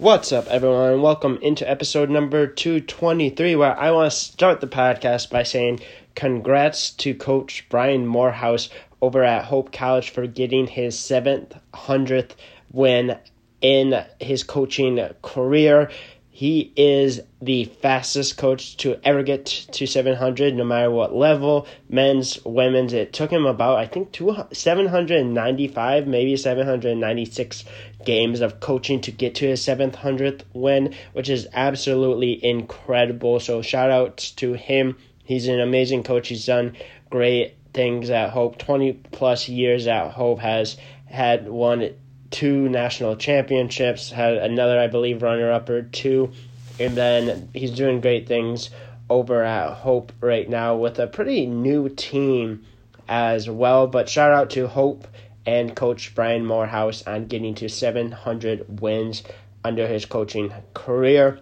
What's up, everyone? Welcome into episode number 223, where I want to start the podcast by saying congrats to Coach Brian Morehouse over at Hope College for getting his 700th win in his coaching career. He is the fastest coach to ever get to 700, no matter what level, men's, women's. It took him about, I think, 795, maybe 796 games of coaching to get to his 700th win, which is absolutely incredible. So, shout outs to him. He's an amazing coach. He's done great things at Hope. 20 plus years at Hope has had won two national championships, had another, I believe, runner up or two, and then he's doing great things over at Hope right now with a pretty new team as well. But shout out to Hope and Coach Brian Morehouse on getting to 700 wins under his coaching career.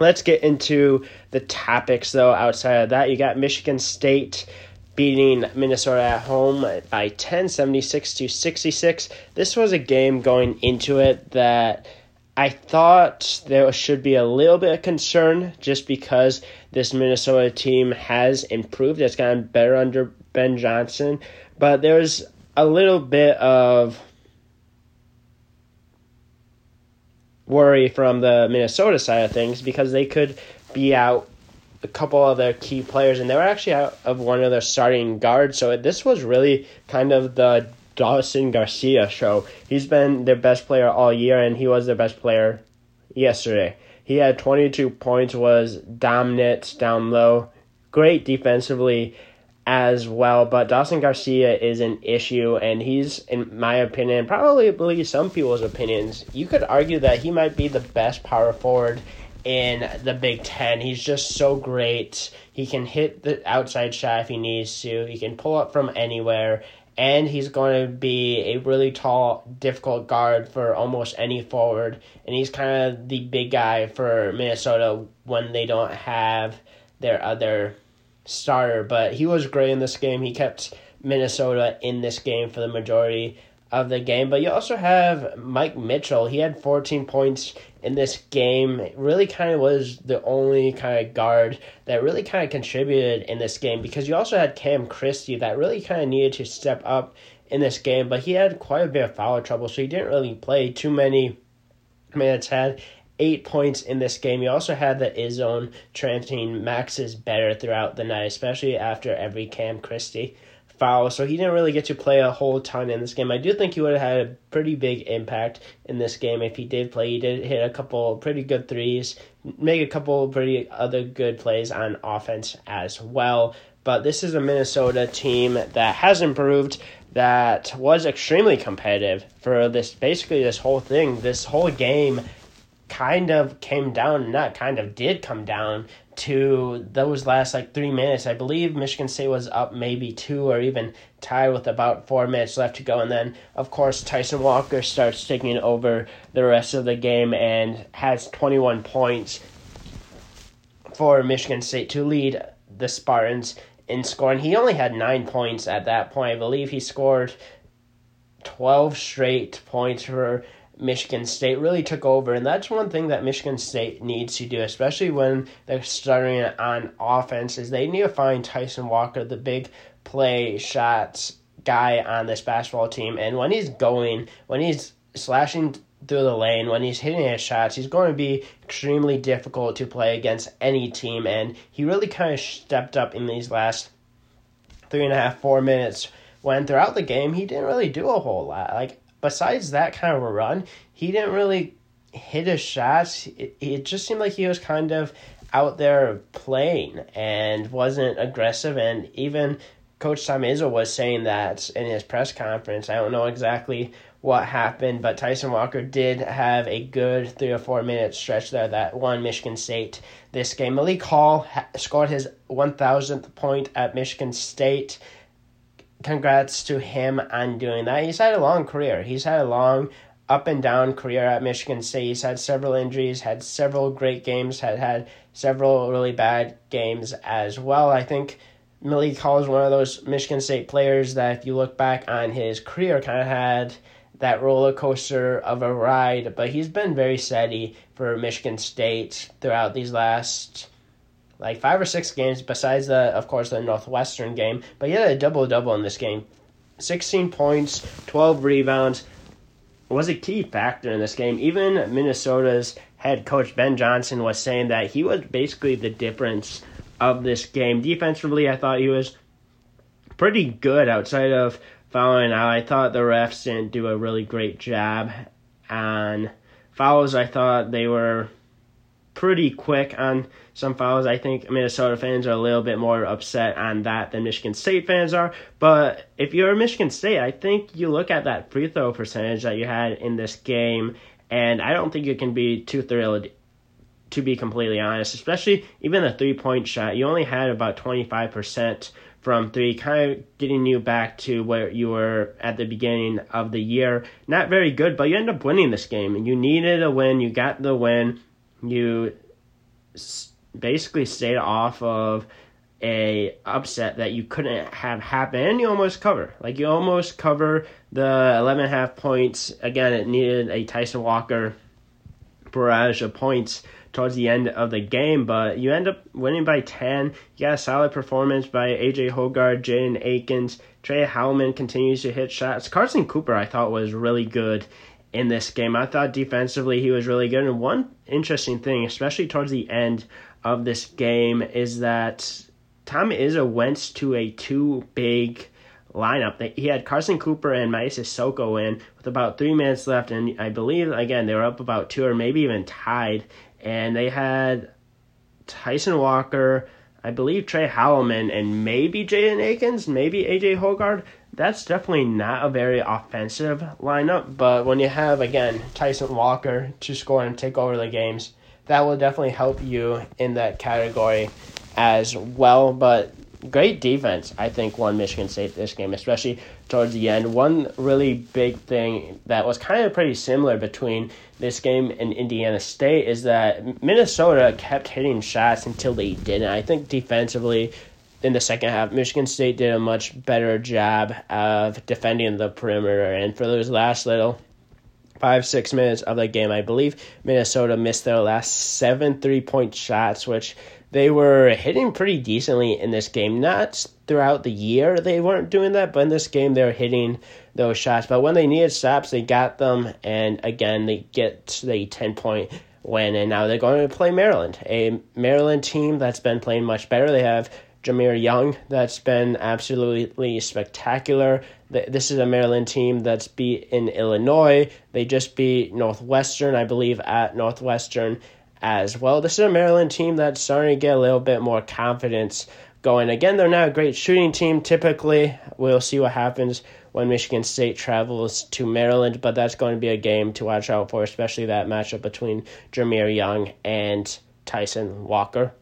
Let's get into the topics though. Outside of that, you got Michigan State beating Minnesota at home by 10, 76 to 66. This was a game going into it that I thought there should be a little bit of concern just because this Minnesota team has improved. It's gotten better under Ben Johnson, but there's a little bit of worry from the Minnesota side of things because they could be out a couple of their key players, and they were actually out of one of their starting guards. So this was really kind of the Dawson Garcia show. He's been their best player all year, and he was their best player yesterday. He had 22 points, was dominant down low, great defensively as well. But Dawson Garcia is an issue, and he's, in my opinion, probably some people's opinions, you could argue that he might be the best power forward in the Big Ten. He's just so great. He can hit the outside shot if he needs to. He can pull up from anywhere. And he's going to be a really tall, difficult guard for almost any forward. And he's kind of the big guy for Minnesota when they don't have their other starter. But he was great in this game. He kept Minnesota in this game for the majority of the game. But you also have Mike Mitchell. He had 14 points in this game. Really kind of was the only kind of guard that really kind of contributed in this game because you also had Cam Christie that really kind of needed to step up in this game, but he had quite a bit of foul trouble, so he didn't really play too many minutes. Had eight points in this game. You also had the Izzone chanting Max is better throughout the night, especially after every Cam Christie foul, so he didn't really get to play a whole ton in this game. I do think he would have had a pretty big impact in this game if he did play. He did hit a couple pretty good threes, make a couple pretty other good plays on offense as well. But this is a Minnesota team that has improved, that was extremely competitive for this basically this whole thing. This whole game kind of came down, not kind of did come down to those last like three minutes. I believe Michigan State was up maybe two or even tied with about four minutes left to go. And then, of course, Tyson Walker starts taking over the rest of the game and has 21 points for Michigan State to lead the Spartans in scoring. He only had nine points at that point. I believe he scored 12 straight points for Michigan State really took over, and that's one thing that Michigan State needs to do, especially when they're starting on offense, is they need to find Tyson Walker, the big play shots guy on this basketball team, and when he's going, when he's slashing through the lane, when he's hitting his shots, he's going to be extremely difficult to play against any team, and he really kind of stepped up in these last three and a half, four minutes. When throughout the game, he didn't really do a whole lot. Like besides that kind of a run, he didn't really hit his shots. It, it just seemed like he was kind of out there playing and wasn't aggressive. And even Coach Tom Izzo was saying that in his press conference. I don't know exactly what happened, but Tyson Walker did have a good three or four minute stretch there that won Michigan State this game. Malik Hall ha- scored his 1000th point at Michigan State congrats to him on doing that. He's had a long career. He's had a long up and down career at Michigan State. He's had several injuries, had several great games, had had several really bad games as well. I think Malik Hall is one of those Michigan State players that, if you look back on his career, kind of had that roller coaster of a ride, but he's been very steady for Michigan State throughout these last like five or six games, besides the, of course, the Northwestern game. But he had a double double in this game 16 points, 12 rebounds. Was a key factor in this game. Even Minnesota's head coach Ben Johnson was saying that he was basically the difference of this game. Defensively, I thought he was pretty good outside of fouling out. I thought the refs didn't do a really great job on fouls. I thought they were pretty quick on some fouls. I think Minnesota fans are a little bit more upset on that than Michigan State fans are. But if you're Michigan State, I think you look at that free throw percentage that you had in this game, and I don't think you can be too thrilled. To be completely honest, especially even the three point shot, you only had about 25% from three, kind of getting you back to where you were at the beginning of the year. Not very good, but you end up winning this game. You needed a win, you got the win you basically stayed off of a upset that you couldn't have happen and you almost cover. Like you almost cover the 11 half points. Again it needed a tyson walker barrage of points towards the end of the game but you end up winning by 10 you got a solid performance by aj hoggard jaden akins tre holloman continues to hit shots. Carson cooper i thought was really good in this game. I thought defensively he was really good. And one interesting thing, especially towards the end of this game, is that Tom Izzo went to a two big lineup. He had Carson Cooper and Mady Sissoko in with about three minutes left, and I believe again they were up about two or maybe even tied, and they had Tyson Walker, I believe Tre Holloman, and maybe Jaden Akins, maybe AJ Hoggard that's definitely not a very offensive lineup. But when you have again Tyson Walker to score and take over the games, that will definitely help you in that category as well. But great defense, I think, won Michigan State this game, especially towards the end. One really big thing that was kind of pretty similar between this game and Indiana State is that Minnesota kept hitting shots until they didn't. I think defensively, in the second half, Michigan State did a much better job of defending the perimeter. And for those last little five, six minutes of the game, I believe Minnesota missed their last seven three point shots, which they were hitting pretty decently in this game. Not throughout the year they weren't doing that, but in this game they were hitting those shots. But when they needed stops, they got them. And again, they get the 10 point win. And now they're going to play Maryland, a Maryland team that's been playing much better. They have Jahmir Young that's been absolutely spectacular. This is a Maryland team that's beat in Illinois. They just beat Northwestern, I believe, at Northwestern as well. This is a Maryland team that's starting to get a little bit more confidence going. Again, they're not a great shooting team typically. We'll see what happens when Michigan State travels to Maryland, but that's going to be a game to watch out for, especially that matchup between Jahmir Young and Tyson Walker.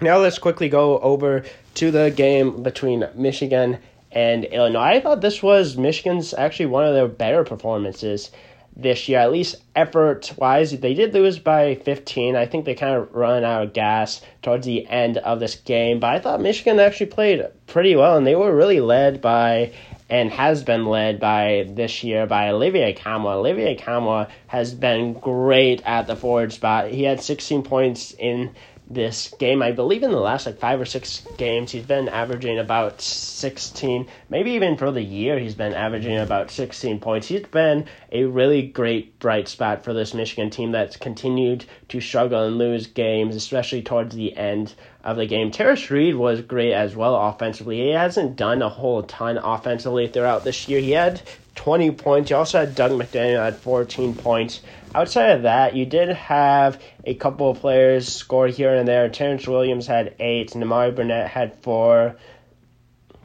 Now let's quickly go over to the game between Michigan and Illinois. I thought this was Michigan's actually one of their better performances this year, at least effort wise. They did lose by 15. I think they kind of run out of gas towards the end of this game, but I thought Michigan actually played pretty well, and they were really led by and has been led by this year by Olivier Nkamhoua. Olivier Nkamhoua has been great at the forward spot. He had 16 points in this game. I believe in the last like five or six games, he's been averaging about 16, maybe even for the year, he's been averaging about 16 points. He's been a really great bright spot for this Michigan team that's continued to struggle and lose games, especially towards the end of the game. Tarris Reed was great as well offensively. He hasn't done a whole ton offensively throughout this year. He had 20 points. You also had Dug McDaniel at 14 points outside of that, you did have a couple of players score here and there. Terrence Williams had eight, Nimari Burnett had four,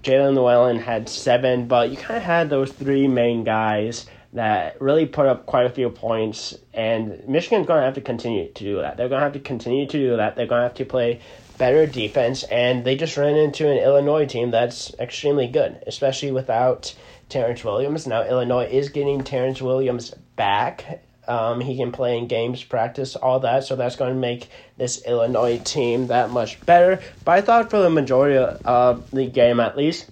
Jaelin Llewellyn had seven, but you kind of had those three main guys that really put up quite a few points, and Michigan's going to have to continue to do that. They're going to have to continue to do that. They're going to have to play better defense, and they just ran into an Illinois team that's extremely good, especially without Terrence Williams. Now, Illinois is getting Terrence Williams back um, he can play in games, practice, all that. So that's going to make this Illinois team that much better. But I thought for the majority of the game, at least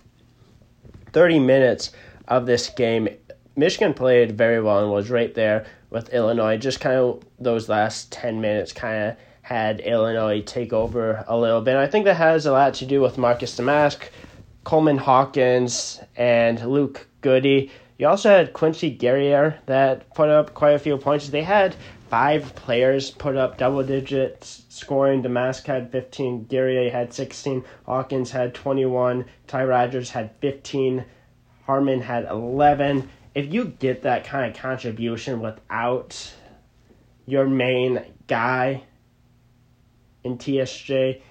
30 minutes of this game, Michigan played very well and was right there with Illinois. Just kind of those last 10 minutes kind of had Illinois take over a little bit. And I think that has a lot to do with Marcus Domask, Coleman Hawkins, and Luke Goode. You also had Quincy Guerrier that put up quite a few points. They had five players put up double digits scoring. Domask had 15, Guerrier had 16, Hawkins had 21, Ty Rodgers had 15, Harmon had 11. If you get that kind of contribution without your main guy in TSJ,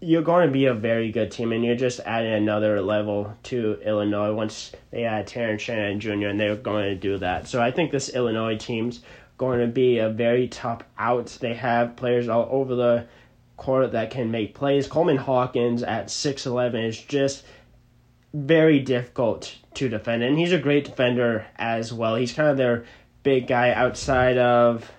you're going to be a very good team, and you're just adding another level to Illinois once they add Terrence Shannon Jr., and they're going to do that. So I think this Illinois team's going to be a very tough out. They have players all over the court that can make plays. Coleman Hawkins at 6'11 is just very difficult to defend, and he's a great defender as well. He's kind of their big guy outside of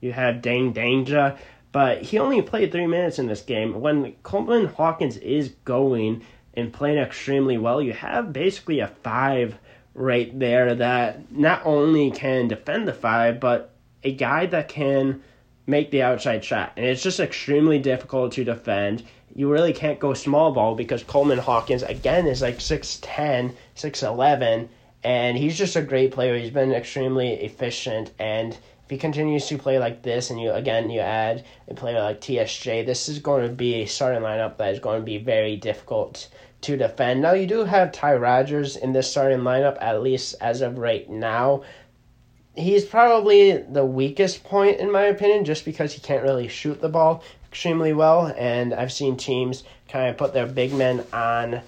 you have Dain Dainja, but he only played three minutes in this game. When Coleman Hawkins is going and playing extremely well, you have basically a five right there that not only can defend the five, but a guy that can make the outside shot. And it's just extremely difficult to defend. You really can't go small ball because Coleman Hawkins, again, is like 6'10, 6'11, and he's just a great player. He's been extremely efficient and if he continues to play like this, and you again you add a player like TSJ, this is going to be a starting lineup that is going to be very difficult to defend. Now you do have Ty Rodgers in this starting lineup, at least as of right now. He's probably the weakest point in my opinion, just because he can't really shoot the ball extremely well, and I've seen teams kind of put their big men on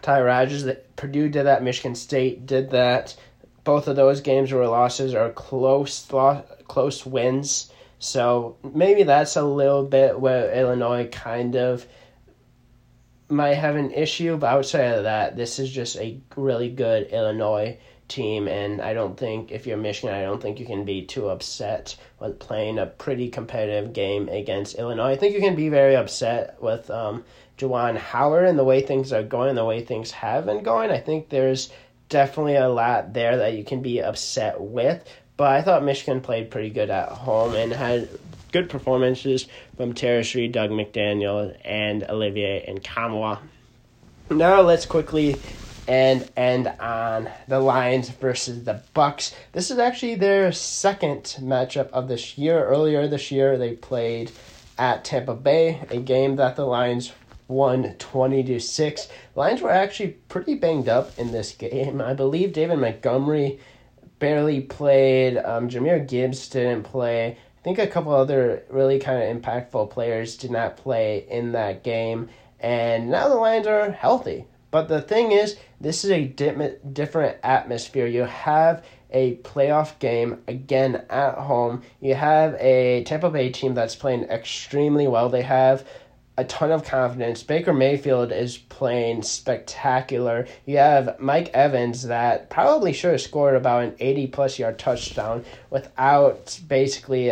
Ty Rodgers. That Purdue did that, Michigan State did that both of those games were losses or close close wins. So maybe that's a little bit where Illinois kind of might have an issue, but outside of that, this is just a really good Illinois team, and I don't think if you're Michigan, I don't think you can be too upset with playing a pretty competitive game against Illinois. I think you can be very upset with um, Juwan Howard and the way things are going, the way things have been going. I think there's definitely a lot there that you can be upset with. But I thought Michigan played pretty good at home and had good performances from Tarris Reed, Dug McDaniel, and Olivier Nkamhoua. Now let's quickly and end on the Lions versus the Bucks. This is actually their second matchup of this year. Earlier this year, they played at Tampa Bay, a game that the Lions won 20 to 6. Lions were actually pretty banged up in this game. I believe David Montgomery barely played. Um, Jahmyr Gibbs didn't play. I think a couple other really kind of impactful players did not play in that game. And now the Lions are healthy. But the thing is, this is a di- different atmosphere. You have a playoff game again at home. You have a Tampa Bay team that's playing extremely well. They have a ton of confidence. Baker Mayfield is playing spectacular. You have Mike Evans that probably should have scored about an 80 plus yard touchdown without basically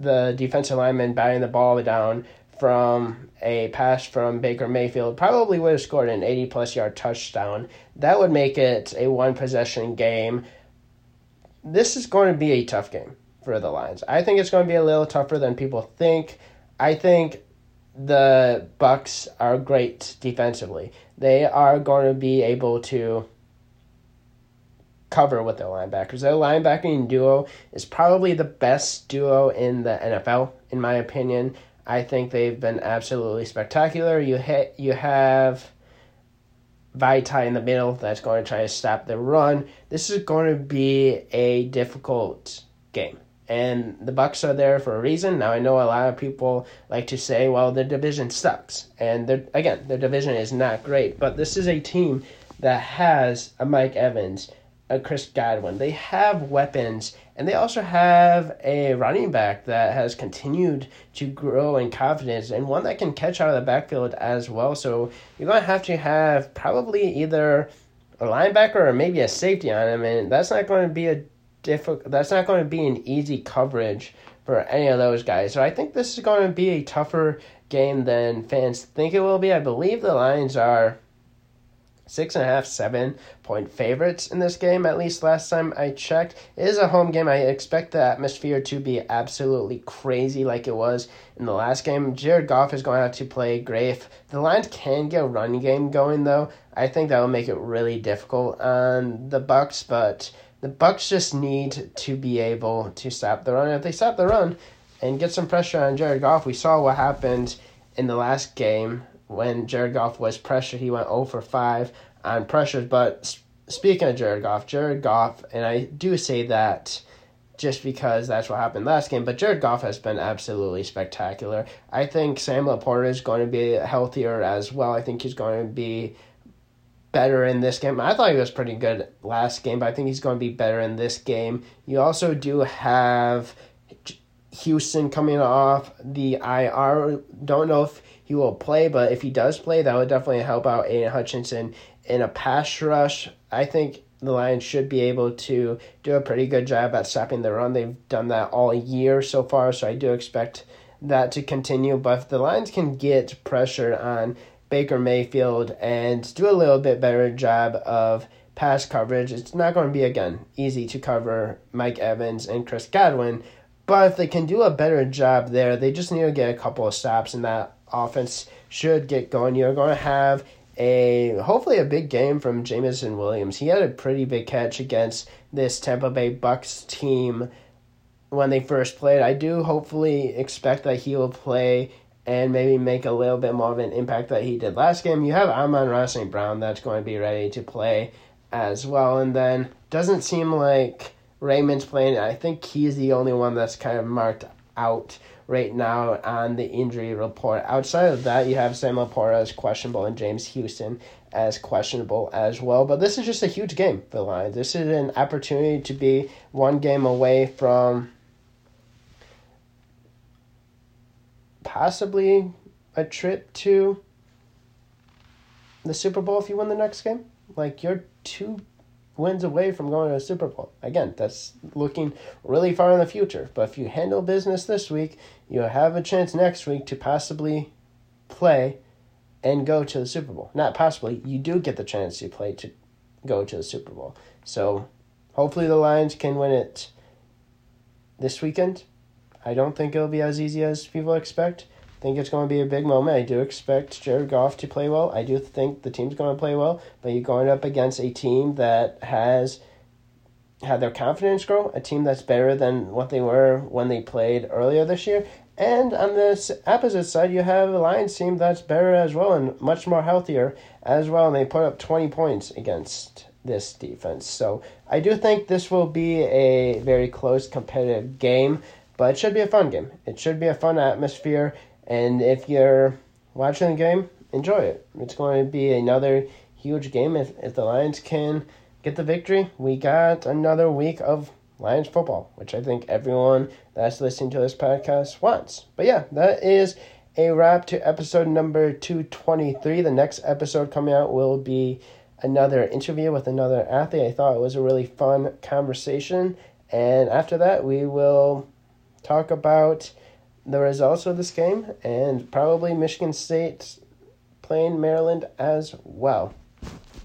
the defensive lineman batting the ball down from a pass from Baker Mayfield. Probably would have scored an 80 plus yard touchdown. That would make it a one possession game. This is going to be a tough game for the Lions. I think it's going to be a little tougher than people think. I think the Bucks are great defensively. They are going to be able to cover with their linebackers. Their linebacking duo is probably the best duo in the NFL, in my opinion. I think they've been absolutely spectacular. You hit, you have Vaitai in the middle that's going to try to stop the run. This is going to be a difficult game and the Bucks are there for a reason. Now I know a lot of people like to say, "Well, the division sucks," and again, the division is not great. But this is a team that has a Mike Evans, a Chris Godwin. They have weapons, and they also have a running back that has continued to grow in confidence, and one that can catch out of the backfield as well. So you're going to have to have probably either a linebacker or maybe a safety on him, and that's not going to be a difficult. That's not going to be an easy coverage for any of those guys. So I think this is going to be a tougher game than fans think it will be. I believe the Lions are six and a half, seven point favorites in this game, at least last time I checked. It is a home game. I expect the atmosphere to be absolutely crazy like it was in the last game. Jared Goff is going to have to play great. If the Lions can get a running game going, though, I think that will make it really difficult on the Bucks, but the Bucks just need to be able to stop the run. If they stop the run and get some pressure on Jared Goff, we saw what happened in the last game when Jared Goff was pressured. He went 0 for 5 on pressures. But speaking of Jared Goff, Jared Goff, and I do say that just because that's what happened last game, but Jared Goff has been absolutely spectacular. I think Sam LaPorta is going to be healthier as well. I think he's going to be better in this game. I thought he was pretty good last game, but I think he's going to be better in this game. You also do have Houston coming off the IR. Don't know if he will play, but if he does play, that would definitely help out Aidan Hutchinson in a pass rush. I think the Lions should be able to do a pretty good job at stopping the run. They've done that all year so far, so I do expect that to continue. But if the Lions can get pressure on Baker Mayfield and do a little bit better job of pass coverage, it's not going to be, again, easy to cover Mike Evans and Chris Godwin. But if they can do a better job there, they just need to get a couple of stops, and that offense should get going. You're going to have a hopefully a big game from Jameson Williams. He had a pretty big catch against this Tampa Bay Bucks team when they first played. I do hopefully expect that he will play and maybe make a little bit more of an impact that he did last game. You have Amon-Ra St. Brown that's going to be ready to play as well. And then doesn't seem like Raymond's playing. I think he's the only one that's kind of marked out right now on the injury report. Outside of that, you have Sam LaPorta as questionable and James Houston as questionable as well. But this is just a huge game for the Lions. This is an opportunity to be one game away from possibly a trip to the Super Bowl if you win the next game. Like you're two wins away from going to a Super Bowl. Again, that's looking really far in the future. But if you handle business this week, you'll have a chance next week to possibly play and go to the Super Bowl. Not possibly, you do get the chance to play to go to the Super Bowl. So hopefully the Lions can win it this weekend. I don't think it'll be as easy as people expect. Think it's going to be a big moment. I do expect Jared Goff to play well. I do think the team's going to play well, but you're going up against a team that has had their confidence grow, a team that's better than what they were when they played earlier this year. And on the opposite side, you have a Lions team that's better as well and much more healthier as well. And they put up 20 points against this defense. So I do think this will be a very close competitive game. But it should be a fun game. It should be a fun atmosphere. And if you're watching the game, enjoy it. It's going to be another huge game. If, if the Lions can get the victory, we got another week of Lions football, which I think everyone that's listening to this podcast wants. But yeah, that is a wrap to episode number 223. The next episode coming out will be another interview with another athlete. I thought it was a really fun conversation. And after that, we will talk about the results of this game and probably Michigan State playing Maryland as well.